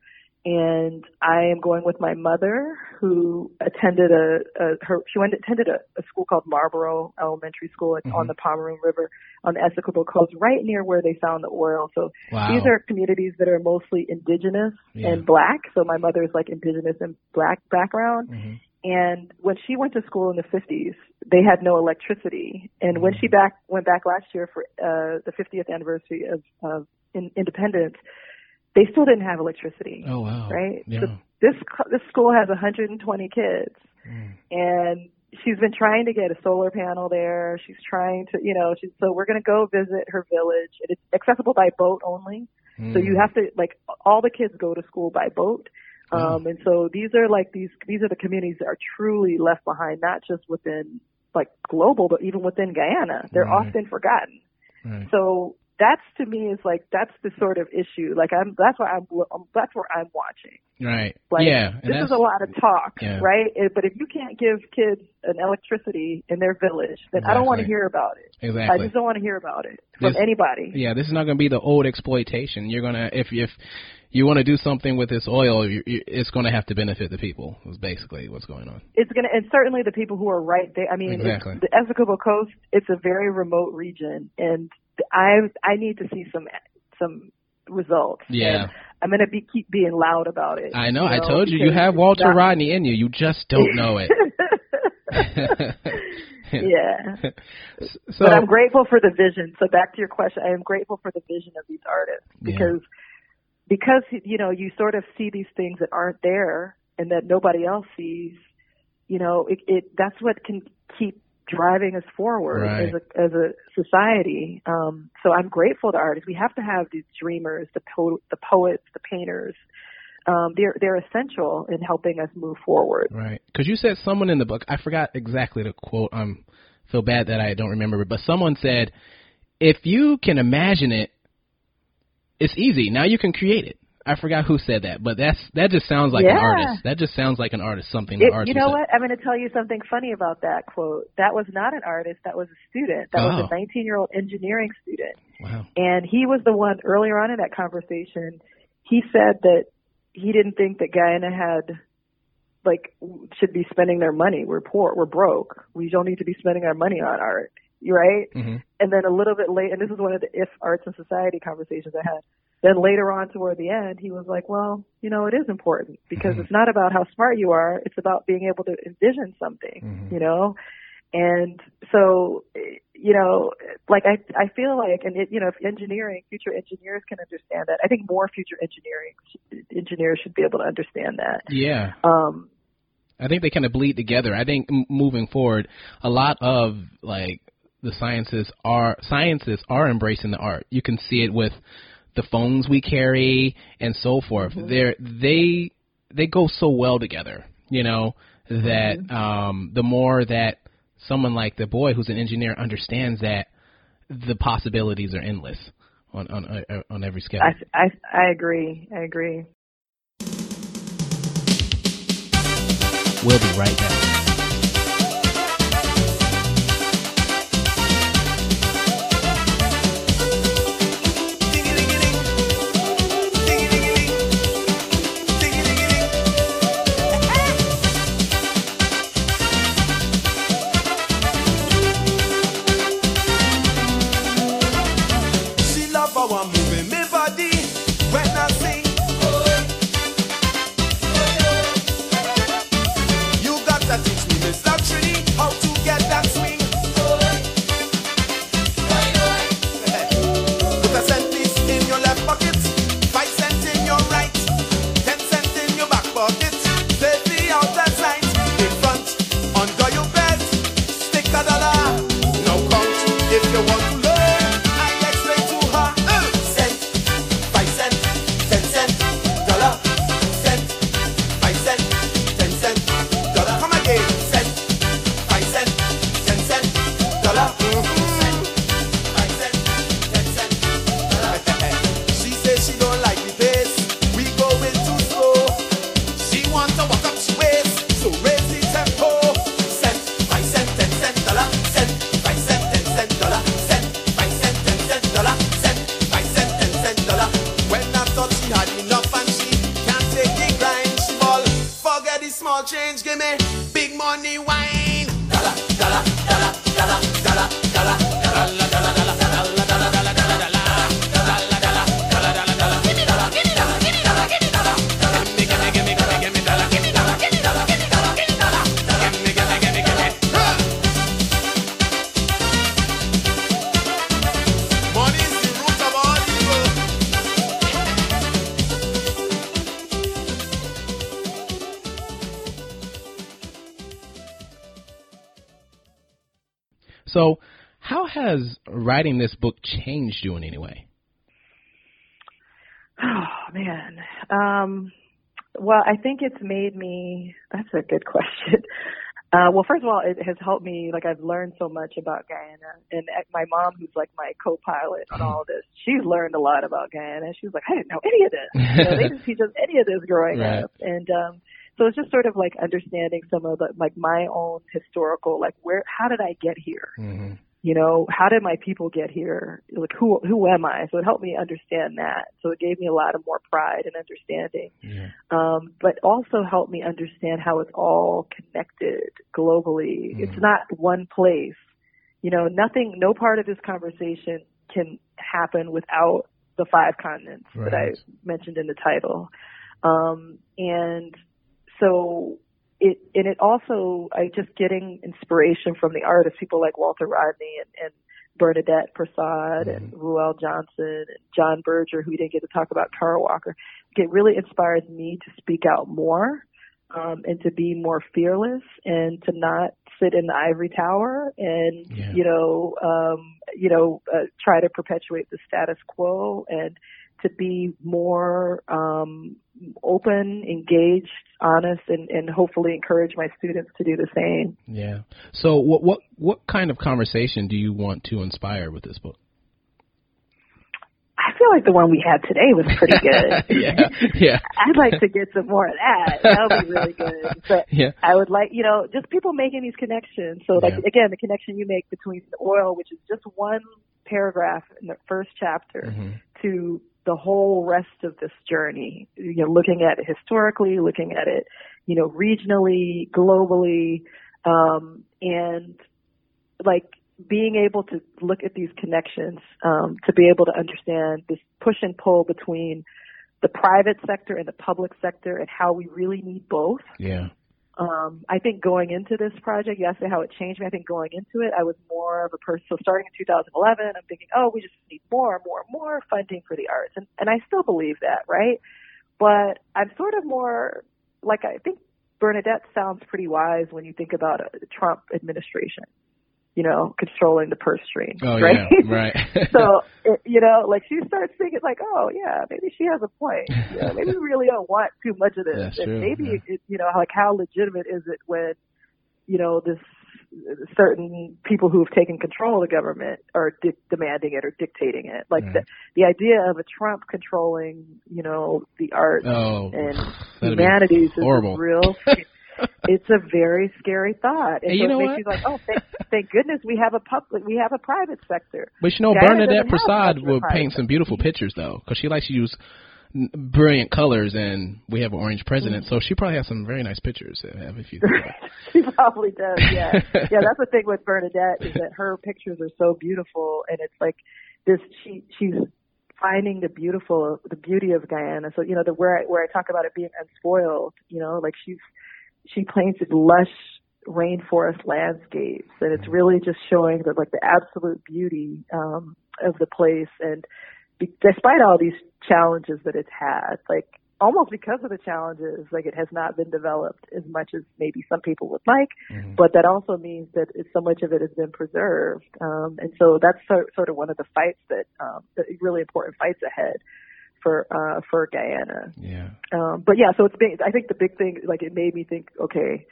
And I am going with my mother, who attended a, a her she went attended a, a school called Marlboro Elementary School It's on the Pomeroon River on the Essequibo coast, right near where they found the oil. So Wow. these are communities that are mostly indigenous Yeah. and black. So my mother is like indigenous and black background. hmm And when she went to school in the 50s, they had no electricity. And when she back went back last year for uh, the 50th anniversary of, of in, independence, they still didn't have electricity. Oh wow. Right. Yeah. So this this school has 120 kids, Mm. and she's been trying to get a solar panel there. She's trying to, you know, she's so we're going to go visit her village. And it's accessible by boat only. So you Mm. have to like all the kids go to school by boat. Um, and so these are like these these are the communities that are truly left behind, not just within like global, but even within Guyana. They're Right. often forgotten. Right. So that's to me is like that's the sort of issue. Like I'm that's why I'm that's where I'm watching. Right. Like yeah. this is a lot of talk, Yeah. right? But if you can't give kids an electricity in their village, then I don't want to hear about it. Exactly. I just don't want to hear about it from This- anybody. Yeah, this is not going to be the old exploitation. You're gonna if if you want to do something with this oil, you, you, it's going to have to benefit the people. Is basically what's going on. it's gonna and certainly the people who are right there. I mean, Exactly. the Essequibo Coast. It's a very remote region, and I I need to see some some results. Yeah. And I'm gonna be keep being loud about it. I know. you I told you you have Walter not- Rodney in you. You just don't know it. yeah. So but I'm grateful for the vision. So back to your question, I am grateful for the vision of these artists Yeah. because because you know you sort of see these things that aren't there and that nobody else sees. You know, it, it that's what can keep driving us forward Right. as a as a society. Um, so I'm grateful to artists. We have to have these dreamers, the po- the poets, the painters. Um, they're they're essential in helping us move forward. Right. Because you said someone in the book, I forgot exactly the quote. I um, feel bad that I don't remember it, but someone said, if you can imagine it, it's easy. Now you can create it. I forgot who said that, but that's that just sounds like an artist. That just sounds like an artist. Something It, an artist you know what? I'm going to tell you something funny about that quote. That was not an artist. That was a student. That was a 19 year old engineering student. Wow. And he was the one earlier on in that conversation. He said that he didn't think that Guyana had, like, should be spending their money. We're poor. We're broke. We don't need to be spending our money on art. Right? hmm And then a little bit late, and this is one of the if arts and society conversations I had. Then later on toward the end, he was like, well, you know, it is important because Mhm. it's not about how smart you are. It's about being able to envision something, Mhm. you know? And so, you know, like I, I feel like, and it, you know, if engineering, future engineers can understand that. I think more future engineering engineers should be able to understand that. Yeah. Um, I think they kind of bleed together. I think m- moving forward, a lot of like the sciences are sciences are embracing the art. You can see it with the phones we carry and so forth. They're they they go so well together, you know, that um the more that someone like the boy who's an engineer understands that the possibilities are endless on on uh, on every scale. I, I, I agree. I agree. We'll be right back. Writing this book changed you in any way? Oh man. Um, well, I think it's made me. That's a good question. Uh, well, first of all, it has helped me. Like I've learned so much about Guyana, and uh, my mom, who's like my co-pilot on all this, she's learned a lot about Guyana. She was like, I didn't know any of this. You know, they didn't teach us any of this growing Right. up, and um, so it's just sort of like understanding some of the like my own historical, like where, how did I get here? Mm-hmm. You know, how did my people get here? Like, who who am I? So it helped me understand that. So it gave me a lot of more pride and understanding, Yeah. um, but also helped me understand how it's all connected globally. Mm. It's not one place. You know, nothing, no part of this conversation can happen without the five continents that I mentioned in the title. Um, and so it and it also I just getting inspiration from the artists, people like Walter Rodney and, and Bernadette Prasad and Ruel Johnson and John Berger, who we didn't get to talk about, Kara Walker. It really inspires me to speak out more um, and to be more fearless and to not sit in the ivory tower and Yeah. you know um, you know uh, try to perpetuate the status quo and to be more um, open, engaged, honest, and, and hopefully encourage my students to do the same. Yeah. So, what what what kind of conversation do you want to inspire with this book? I feel like the one we had today was pretty good. yeah. Yeah. I'd like to get some more of that. That would be really good. But Yeah. I would like, you know, just people making these connections. So, like, Yeah. again, the connection you make between the oil, which is just one paragraph in the first chapter, Mm-hmm. to the whole rest of this journey. You know, looking at it historically, looking at it, you know, regionally, globally, um, and like being able to look at these connections, um, to be able to understand this push and pull between the private sector and the public sector and how we really need both. Yeah. Um, I think going into this project, you asked how it changed me. I think going into it, I was more of a person. So starting in 2011, I'm thinking, oh, we just need more, more, more funding for the arts, and and I still believe that, right? But I'm sort of more like I think Bernadette sounds pretty wise when you think about a Trump administration, you know, controlling the purse strings, Oh right? yeah. Right. so it, you know, like she starts thinking like, oh yeah, maybe she has a point. You know, maybe we really don't want too much of this. That's and true, maybe yeah. it, you know, like how legitimate is it when, you know, this certain people who've taken control of the government are di- demanding it or dictating it. Like Right. the the idea of a Trump controlling, you know, the arts oh. and humanities is real. it's a very scary thought. And And so you know it makes what? you like, oh, thank, thank goodness we have a public, we have a private sector. But you know, Bernadette Prasad much of a will paint some beautiful pictures though, because she likes to use brilliant colors, and we have an orange president, Mm-hmm. so she probably has some very nice pictures. If you think about she probably does. Yeah, yeah. That's the thing with Bernadette is that her pictures are so beautiful, and it's like this. She she's finding the beautiful, the beauty of Guyana. So you know, the where I, where I talk about it being unspoiled. You know, like she's she paints these lush rainforest landscapes, and it's really just showing the like the absolute beauty um, of the place. And be, despite all these challenges that it's had, like almost because of the challenges, like it has not been developed as much as maybe some people would like, but that also means that it, so much of it has been preserved. Um, and so that's sort, sort of one of the fights that, um, the really important fights ahead for, uh, for Guyana. Yeah. Um, but yeah, so it's big, I think the big thing, like it made me think, okay,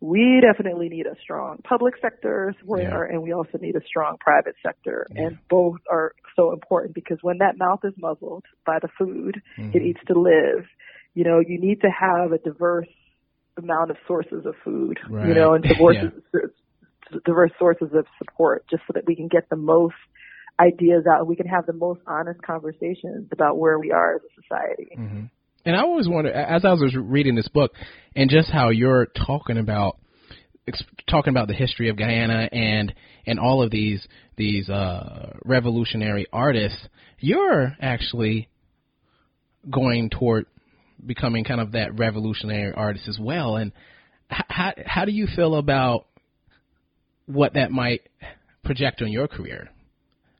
we definitely need a strong public sector where, and we also need a strong private sector. And both are so important because when that mouth is muzzled by the food it eats to live, you know, you need to have a diverse amount of sources of food, you know, and diverse, diverse sources of support just so that we can get the most ideas out. We can have the most honest conversations about where we are as a society. hmm And I always wonder, as I was reading this book, and just how you're talking about talking about the history of Guyana and and all of these these uh, revolutionary artists, you're actually going toward becoming kind of that revolutionary artist as well. And how how do you feel about what that might project on your career?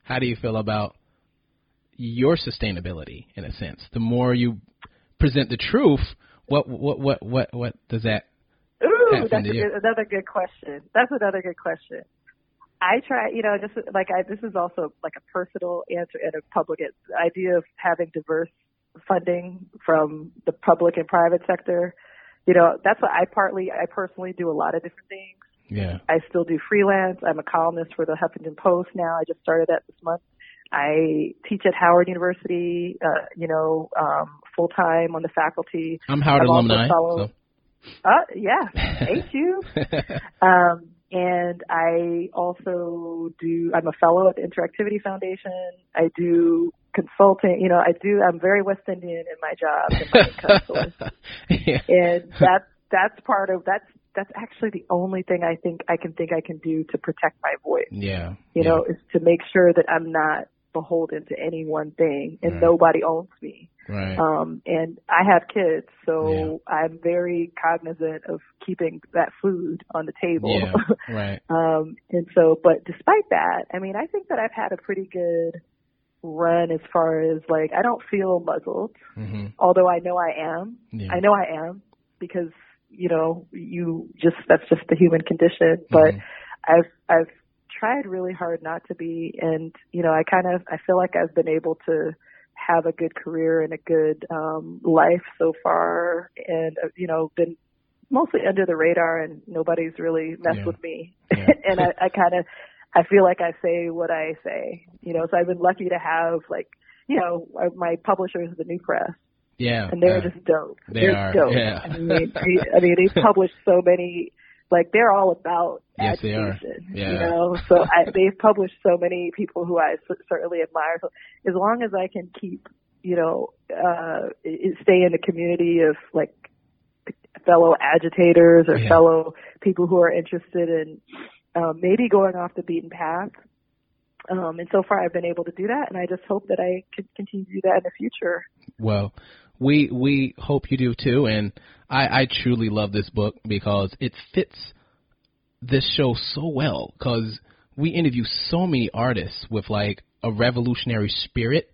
How do you feel about your sustainability in a sense? The more you present the truth, what what what what what does that Ooh, that's to a you? good, another good question. That's another good question. I try, you know, just like I, this is also like a personal answer and a public. The idea of having diverse funding from the public and private sector, you know, that's what I partly, I personally do a lot of different things. Yeah. I still do freelance. I'm a columnist for the Huffington Post now. I just started that this month. I teach at Howard University, uh, you know, um, full time on the faculty. I'm Howard I'm alumni. fellow- Uh, yeah, ain't you? Um, and I also do, I'm a fellow at the Interactivity Foundation. I do consulting, you know, I do, I'm very West Indian in my job and my yeah. And that's, that's part of, that's, that's actually the only thing I think I can think I can do to protect my voice, Yeah. you yeah. know, is to make sure that I'm not beholden to any one thing and Right. nobody owns me. Right. Um, and I have kids, so I'm very cognizant of keeping that food on the table. yeah. Right. um, and so, but despite that, I mean, I think that I've had a pretty good run as far as like, I don't feel muzzled, hmm although I know I am. Yeah. I know I am because, you know, you just, that's just the human condition, but Mhm. I've, I've tried really hard not to be. And, you know, I kind of, I feel like I've been able to have a good career and a good, um, life so far and, uh, you know, been mostly under the radar and nobody's really messed Yeah. with me. Yeah. and I, I kind of, I feel like I say what I say, you know, so I've been lucky to have like, you know, uh, my publisher is the New Press Yeah. and they're uh, just dope. they are are, dope. yeah. I mean, they, I mean, they've published so many. Like they're all about Yes, they are. Yeah. you know. So I, they've published so many people who I certainly admire. So as long as I can keep, you know, uh, stay in the community of like fellow agitators or Yeah. fellow people who are interested in um, maybe going off the beaten path. Um, and so far, I've been able to do that, and I just hope that I can continue to do that in the future. Well, we we hope you do too, and I, I truly love this book because it fits this show so well. Because we interview so many artists with like a revolutionary spirit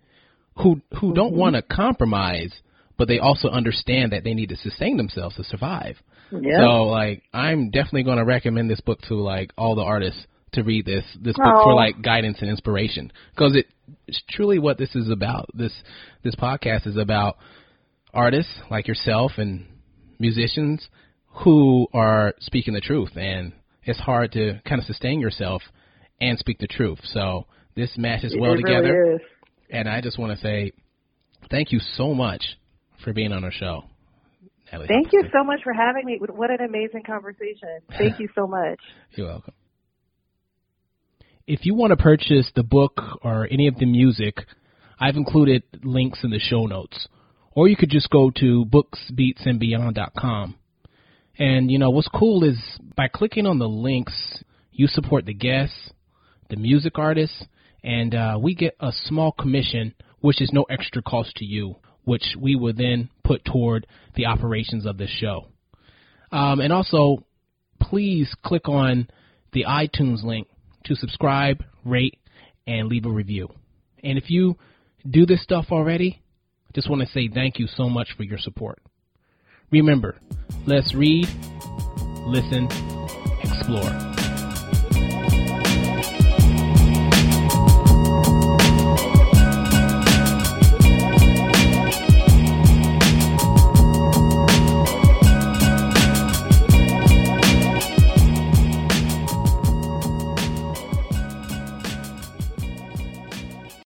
who who don't mm-hmm. want to compromise, but they also understand that they need to sustain themselves to survive. Yeah. So like I'm definitely going to recommend this book to like all the artists to read this this book for like guidance and inspiration because it, it's truly what this is about. This this podcast is about artists like yourself and musicians who are speaking the truth and it's hard to kind of sustain yourself and speak the truth. So this matches well it together Really is. and I just want to say thank you so much for being on our show. Natalie Thank you so much for having me. What an amazing conversation. Thank you so much. You're welcome. If you want to purchase the book or any of the music, I've included links in the show notes. Or you could just go to booksbeatsandbeyond.com. And you know what's cool is by clicking on the links, you support the guests, the music artists, and uh, we get a small commission, which is no extra cost to you, which we will then put toward the operations of this show. Um, and also, please click on the iTunes link to subscribe, rate, and leave a review. And if you do this stuff already, just want to say thank you so much for your support. Remember, let's read, listen, explore.